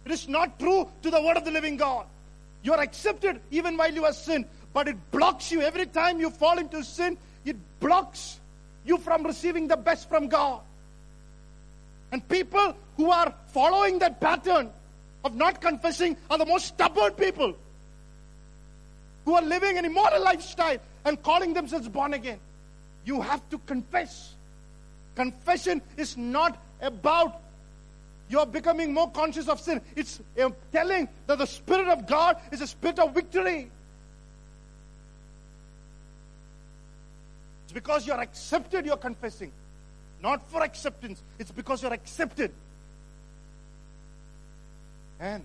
It is not true to the word of the living God. You are accepted even while you are sin, but it blocks you every time you fall into sin. It blocks you from receiving the best from God. And people who are following that pattern of not confessing are the most stubborn people who are living an immoral lifestyle and calling themselves born again. You have to confess. Confession is not about you're becoming more conscious of sin. It's telling that the Spirit of God is a spirit of victory. It's because you're accepted, you're confessing. Not for acceptance, it's because you're accepted. And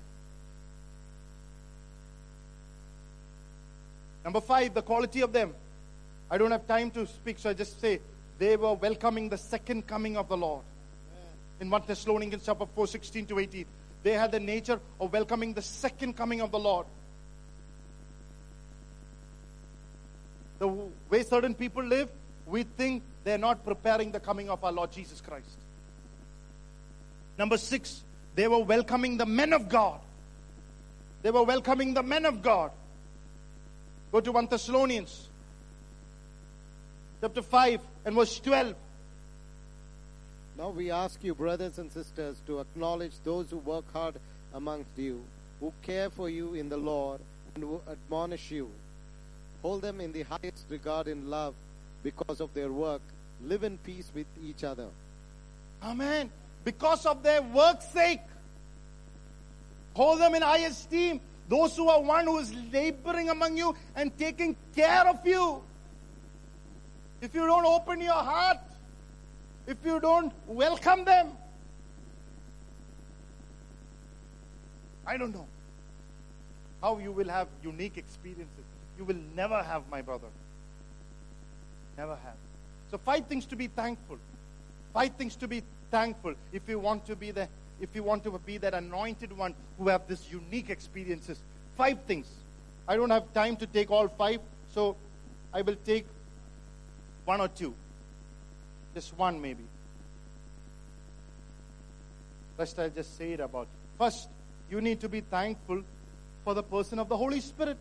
number five, the quality of them. I don't have time to speak, so I just say they were welcoming the second coming of the Lord. In 1 Thessalonians chapter 4, 16 to 18. They had the nature of welcoming the second coming of the Lord. The way certain people live, we think they're not preparing the coming of our Lord Jesus Christ. Number six, they were welcoming the men of God. They were welcoming the men of God. Go to 1 Thessalonians chapter 5 and verse 12. Now we ask you, brothers and sisters, to acknowledge those who work hard amongst you, who care for you in the Lord, and who admonish you. Hold them in the highest regard in love because of their work. Live in peace with each other. Amen. Because of their work's sake. Hold them in high esteem. Those who are one who is laboring among you and taking care of you. If you don't open your heart, if you don't welcome them, I don't know how you will have unique experiences. You will never have, my brother. Never have. So, five things to be thankful. Five things to be thankful if you want to be the if you want to be that anointed one who have this unique experiences. Five things. I don't have time to take all five, so I will take one or two. Just one maybe. Rest I'll just say it about. First, you need to be thankful for the person of the Holy Spirit.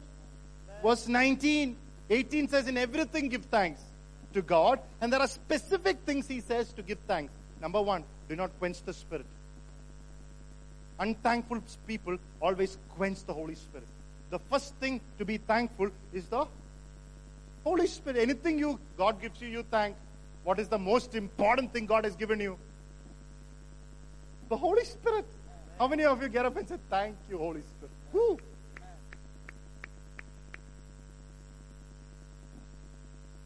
Verse 19, 18 says, In everything give thanks to God. And there are specific things he says to give thanks. Number one, do not quench the Spirit. Unthankful people always quench the Holy Spirit. The first thing to be thankful is the Holy Spirit. Anything you God gives you, you thank. What is the most important thing God has given you? The Holy Spirit. How many of you get up and say, Thank you, Holy Spirit? Woo.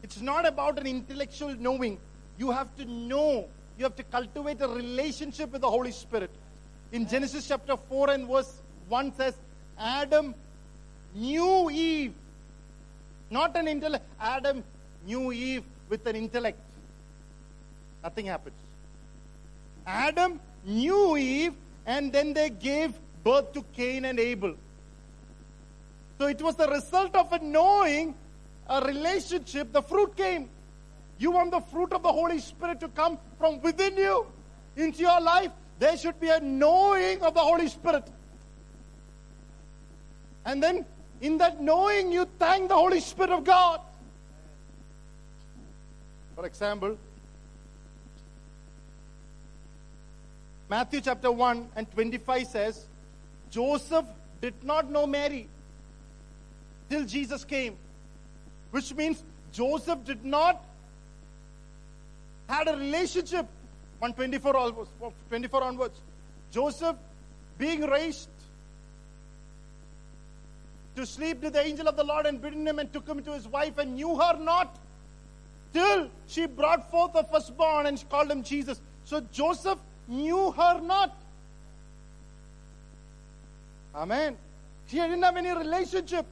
It's not about an intellectual knowing. You have to know. You have to cultivate a relationship with the Holy Spirit. In Genesis chapter 4 and verse 1 says, Adam knew Eve. Not an intellect. Adam knew Eve with an intellect. Nothing happens. Adam knew Eve and then they gave birth to Cain and Abel. So it was the result of a knowing, a relationship, the fruit came. You want the fruit of the Holy Spirit to come from within you into your life. There should be a knowing of the Holy Spirit. And then in that knowing, you thank the Holy Spirit of God. For example, Matthew chapter 1 and 25 says, Joseph did not know Mary till Jesus came. Which means Joseph did not had a relationship 124 almost 24 onwards. Joseph being raised to sleep with the angel of the Lord and bidden him and took him to his wife and knew her not till she brought forth a firstborn and she called him Jesus. So Joseph knew her not. Amen. She didn't have any relationship.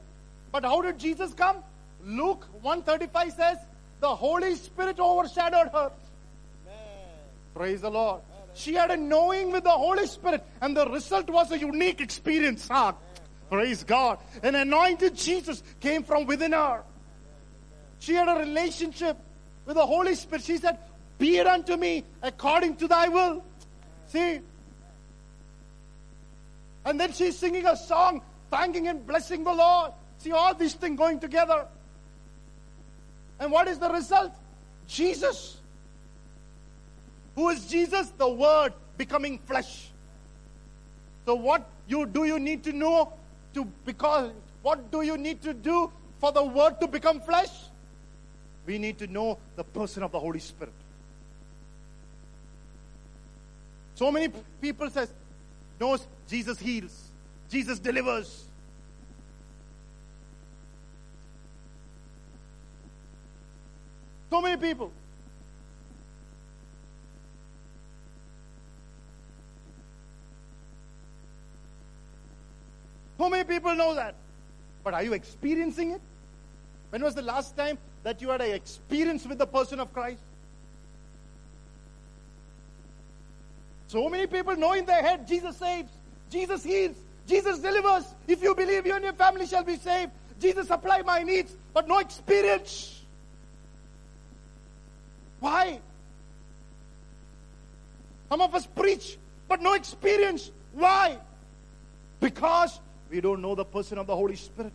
But how did Jesus come? Luke 135 says, the Holy Spirit overshadowed her. Praise the Lord. She had a knowing with the Holy Spirit, and the result was a unique experience. Ah, praise God. An anointed Jesus came from within her. She had a relationship with the Holy Spirit. She said, Be it unto me according to thy will. See? And then she's singing a song, thanking and blessing the Lord. See all these things going together. And what is the result? Jesus. Who is Jesus? The Word becoming flesh. So what you do you need to know to because what do you need to do for the word to become flesh? We need to know the person of the Holy Spirit. So many people says knows Jesus heals, Jesus delivers. So many people. So many people know that. But are you experiencing it? When was the last time that you had an experience with the person of Christ? So many people know in their head Jesus saves, Jesus heals, Jesus delivers. If you believe, you and your family shall be saved. Jesus supply my needs, but no experience. Why? Some of us preach, but no experience. Why? Because we don't know the person of the Holy Spirit.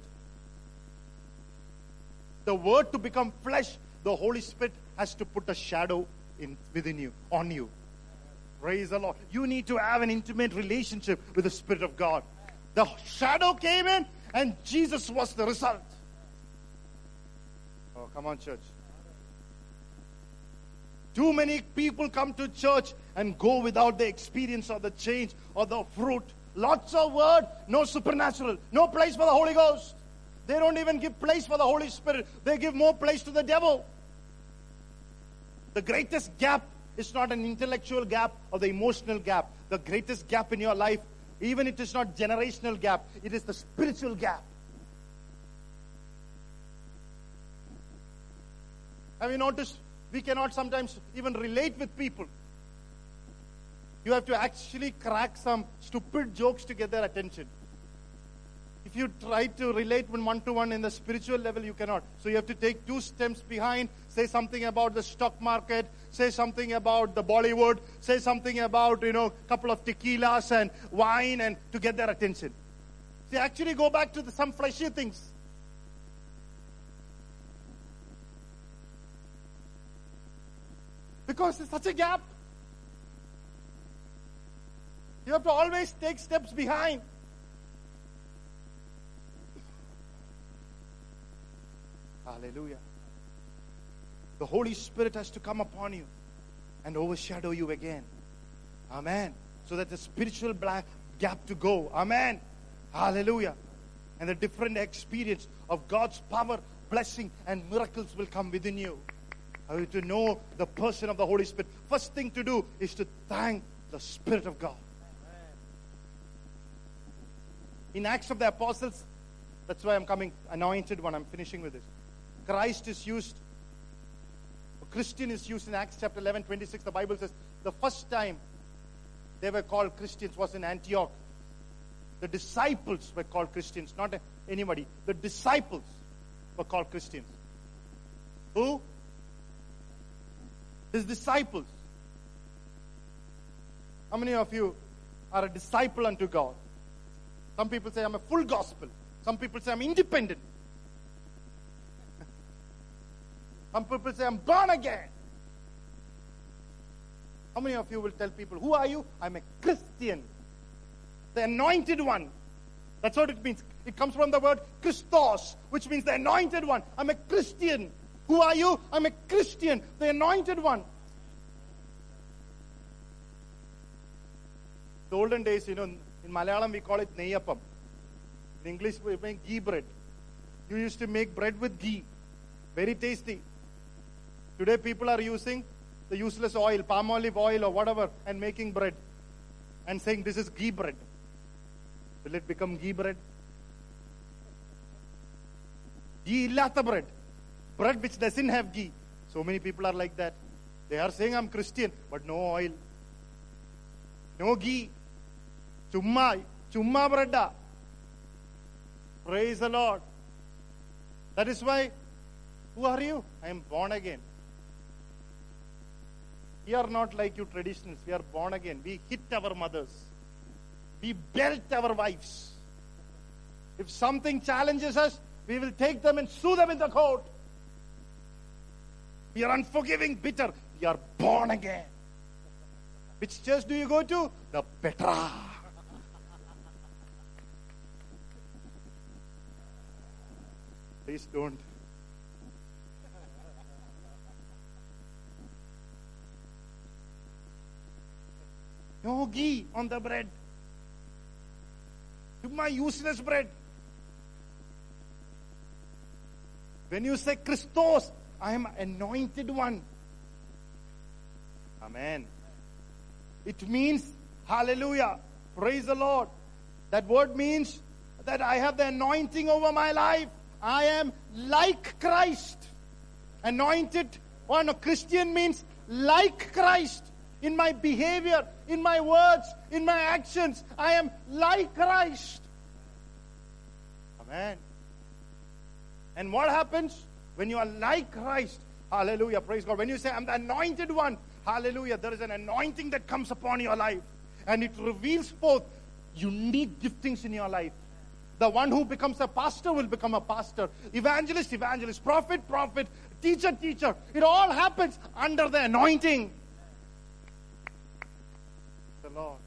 The word to become flesh, the Holy Spirit has to put a shadow in within you, on you. Praise the Lord. You need to have an intimate relationship with the Spirit of God. The shadow came in, and Jesus was the result. Oh, come on, church. Too many people come to church and go without the experience or the change or the fruit. Lots of word, no supernatural, no place for the Holy Ghost. They don't even give place for the Holy Spirit. They give more place to the devil. The greatest gap is not an intellectual gap or the emotional gap. The greatest gap in your life, even it is not generational gap, it is the spiritual gap. Have you noticed? We cannot sometimes even relate with people. You have to actually crack some stupid jokes to get their attention. If you try to relate one to one in the spiritual level, you cannot. So you have to take two steps behind, say something about the stock market, say something about the Bollywood, say something about, you know, a couple of tequilas and wine and to get their attention. See, actually go back to the, some fleshy things. Because there's such a gap. You have to always take steps behind. Hallelujah. The Holy Spirit has to come upon you and overshadow you again. Amen. So that the spiritual black gap to go. Amen. Hallelujah. And the different experience of God's power, blessing, and miracles will come within you. How you to know the person of the Holy Spirit. First thing to do is to thank the Spirit of God. In Acts of the Apostles, that's why I'm coming, anointed one, I'm finishing with this. Christ is used, Christian is used in Acts chapter 11, 26. The Bible says the first time they were called Christians was in Antioch. The disciples were called Christians, not anybody. The disciples were called Christians. Who? His disciples. How many of you are a disciple unto God? Some people say I'm a full gospel. Some people say I'm independent. Some people say I'm born again. How many of you will tell people, Who are you? I'm a Christian. The anointed one. That's what it means. It comes from the word Christos, which means the anointed one. I'm a Christian. Who are you? I'm a Christian, the anointed one. The olden days, you know, Malayalam we call it neyyapam. In English we make ghee bread. You used to make bread with ghee. Very tasty. Today people are using the useless oil, palm olive oil or whatever, and making bread. And saying this is ghee bread. Will it become ghee bread? Ghee illata bread. Bread which doesn't have ghee. So many people are like that. They are saying I'm Christian, but no oil. No ghee. Chumma bread. Praise the Lord. That is why, who are you? I am born again. We are not like you traditionalists. We are born again. We hit our mothers. we belt our wives. If something challenges us, we will take them and sue them in the court. We are unforgiving, bitter. We are born again. Which church do you go to? The Petra. Please don't. No ghee on the bread. To my useless bread. When you say Christos, I am anointed one. Amen. It means, hallelujah, praise the Lord. That word means that I have the anointing over my life. I am like Christ. Anointed, or no, Christian means like Christ in my behavior, in my words, in my actions. I am like Christ. Amen. And what happens when you are like Christ? Hallelujah. Praise God. When you say, I'm the anointed one, hallelujah, there is an anointing that comes upon your life. And it reveals forth unique giftings in your life. The one who becomes a pastor will become a pastor. Evangelist, evangelist. Prophet, prophet. Teacher, teacher. It all happens under the anointing. The Lord.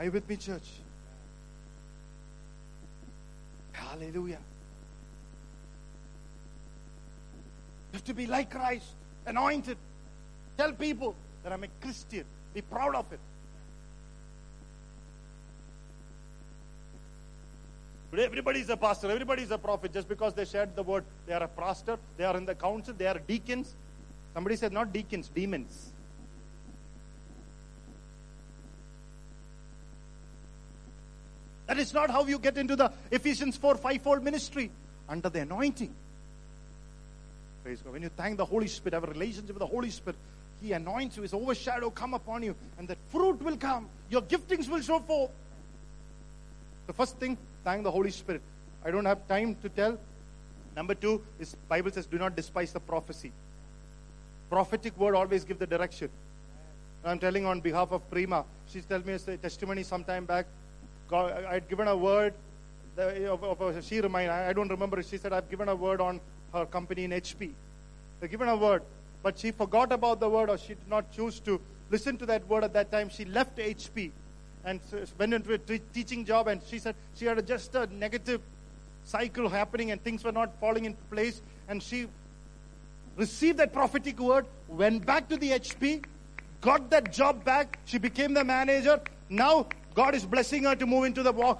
Are you with me, church? Hallelujah. You have to be like Christ, anointed. Tell people that I'm a Christian. Be proud of it. Today, everybody is a pastor, everybody is a prophet. Just because they shared the word, they are a pastor, they are in the council, they are deacons. Somebody said, not deacons, demons. That is not how you get into the Ephesians 4 fivefold ministry under the anointing. Praise God. When you thank the Holy Spirit, have a relationship with the Holy Spirit, He anoints you, His overshadow come upon you, and that fruit will come. Your giftings will show forth. The first thing, thank the Holy Spirit. I don't have time to tell. Number two is Bible says, do not despise the prophecy. Prophetic word always give the direction. I'm telling on behalf of Prima. She's telling me a testimony sometime back. God, I had given a word. Of, of, she reminded, I, don't remember. She said, I've given a word on her company in HP. I've given a word, but she forgot about the word or she did not choose to listen to that word at that time. She left HP and went into a teaching job and she said she had just a negative cycle happening and things were not falling into place and she received that prophetic word went back to the hp got that job back she became the manager. Now god is blessing her to move into the war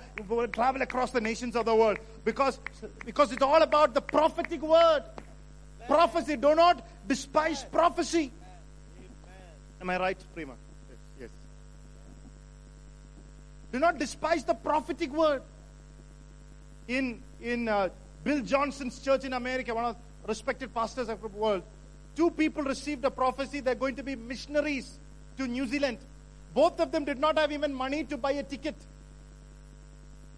travel across the nations of the world because because it's all about the prophetic word. Prophecy do not despise prophecy. Am i right prima yes, yes. Do not despise the prophetic word. In, in uh, Bill Johnson's church in America, one of the respected pastors of the world, two people received a prophecy they're going to be missionaries to New Zealand. Both of them did not have even money to buy a ticket.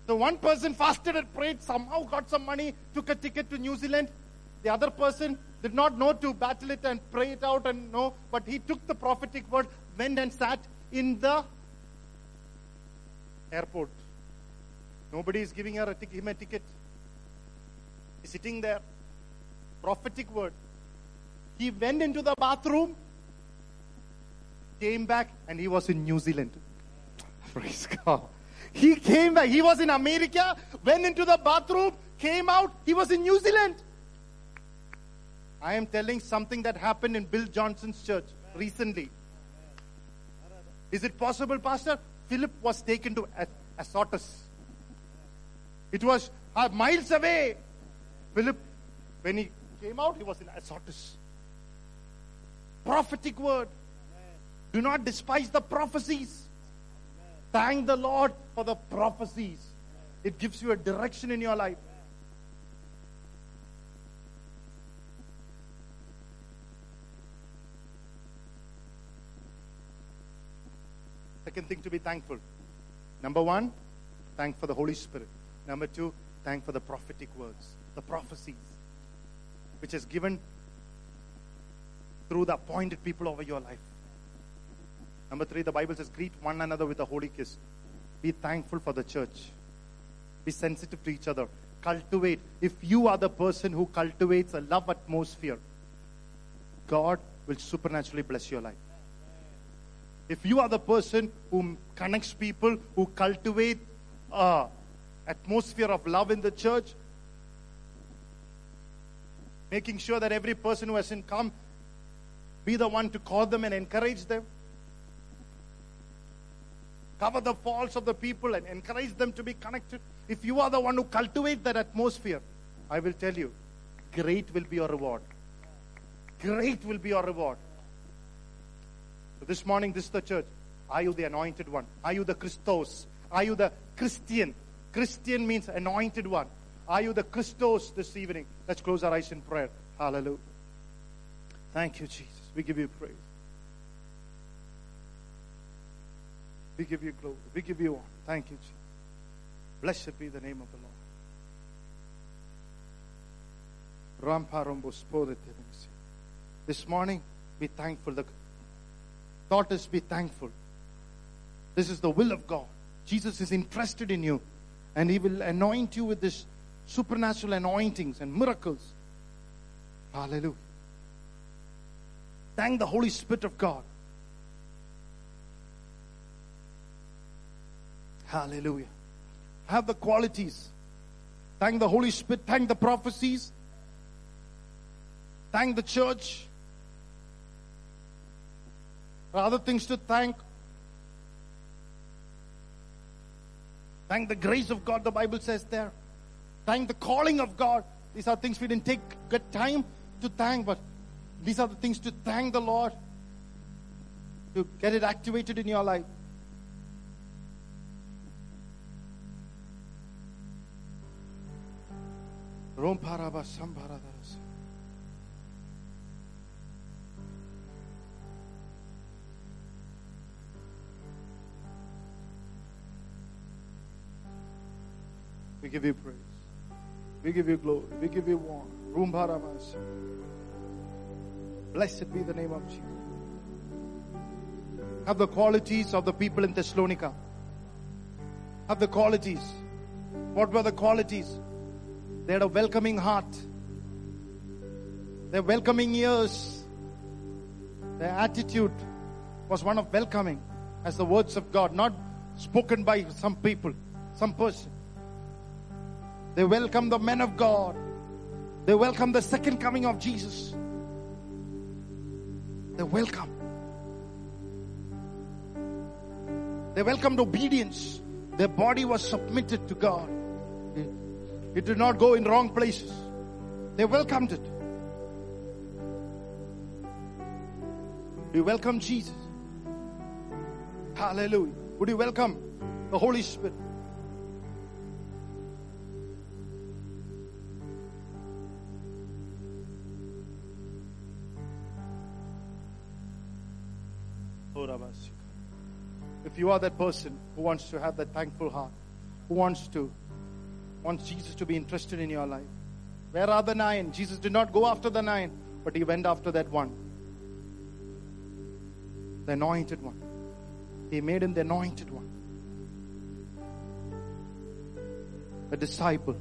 The one person fasted and prayed, somehow got some money, took a ticket to New Zealand. The other person did not know to battle it and pray it out and know, but he took the prophetic word, went and sat in the airport. Nobody is giving her a him a ticket. He's sitting there. Prophetic word. He went into the bathroom, came back, and he was in New Zealand. Praise God. He came back. He was in America, went into the bathroom, came out. He was in New Zealand. I am telling something that happened in Bill Johnson's church recently. Is it possible, Pastor? Philip was taken to Azotus. It was miles away. Philip, when he came out, he was in Azotus. Prophetic word. Do not despise the prophecies. Thank the Lord for the prophecies. It gives you a direction in your life. Second thing to be thankful. Number one, thank for the Holy Spirit. Number two, thank for the prophetic words, the prophecies, which is given through the appointed people over your life. Number three, the Bible says, greet one another with a holy kiss. Be thankful for the church. Be sensitive to each other. Cultivate. If you are the person who cultivates a love atmosphere, God will supernaturally bless your life. If you are the person who connects people, who cultivate a atmosphere of love in the church, making sure that every person who hasn't come be the one to call them and encourage them. Cover the faults of the people and encourage them to be connected. If you are the one who cultivates that atmosphere, I will tell you, great will be your reward. Great will be your reward. This morning, this is the church. Are you the anointed one? Are you the Christos? Are you the Christian? Christian means anointed one. Are you the Christos this evening? Let's close our eyes in prayer. Hallelujah. Thank you, Jesus. We give you praise. We give you glory. We give you honor. Thank you, Jesus. Blessed be the name of the Lord. This morning, be thankful. The thought is be thankful. This is the will of God. Jesus is interested in you, and He will anoint you with this supernatural anointings and miracles. Hallelujah. Thank the Holy Spirit of God. Hallelujah. Have the qualities. Thank the Holy Spirit. Thank the prophecies. Thank the church. Other things to thank. Thank the grace of God, the Bible says there. Thank the calling of God. These are things we didn't take good time to thank, but these are the things to thank the Lord to get it activated in your life. Sambaradaras. We give you praise. We give you glory. We give you honor. Rumbarabas. Blessed be the name of Jesus. Have the qualities of the people in Thessalonica. Have the qualities. What were the qualities? They had a welcoming heart. Their welcoming ears. Their attitude was one of welcoming as the words of God, not spoken by some people, some person. They welcome the men of God. They welcome the second coming of Jesus. They welcome. They welcomed obedience. Their body was submitted to God. It did not go in wrong places. They welcomed it. We welcome Jesus. Hallelujah. Would you welcome the Holy Spirit? If you are that person who wants to have that thankful heart, who wants to wants Jesus to be interested in your life. Where are the nine? Jesus did not go after the nine, but he went after that one. The anointed one. He made him the anointed one. A disciple.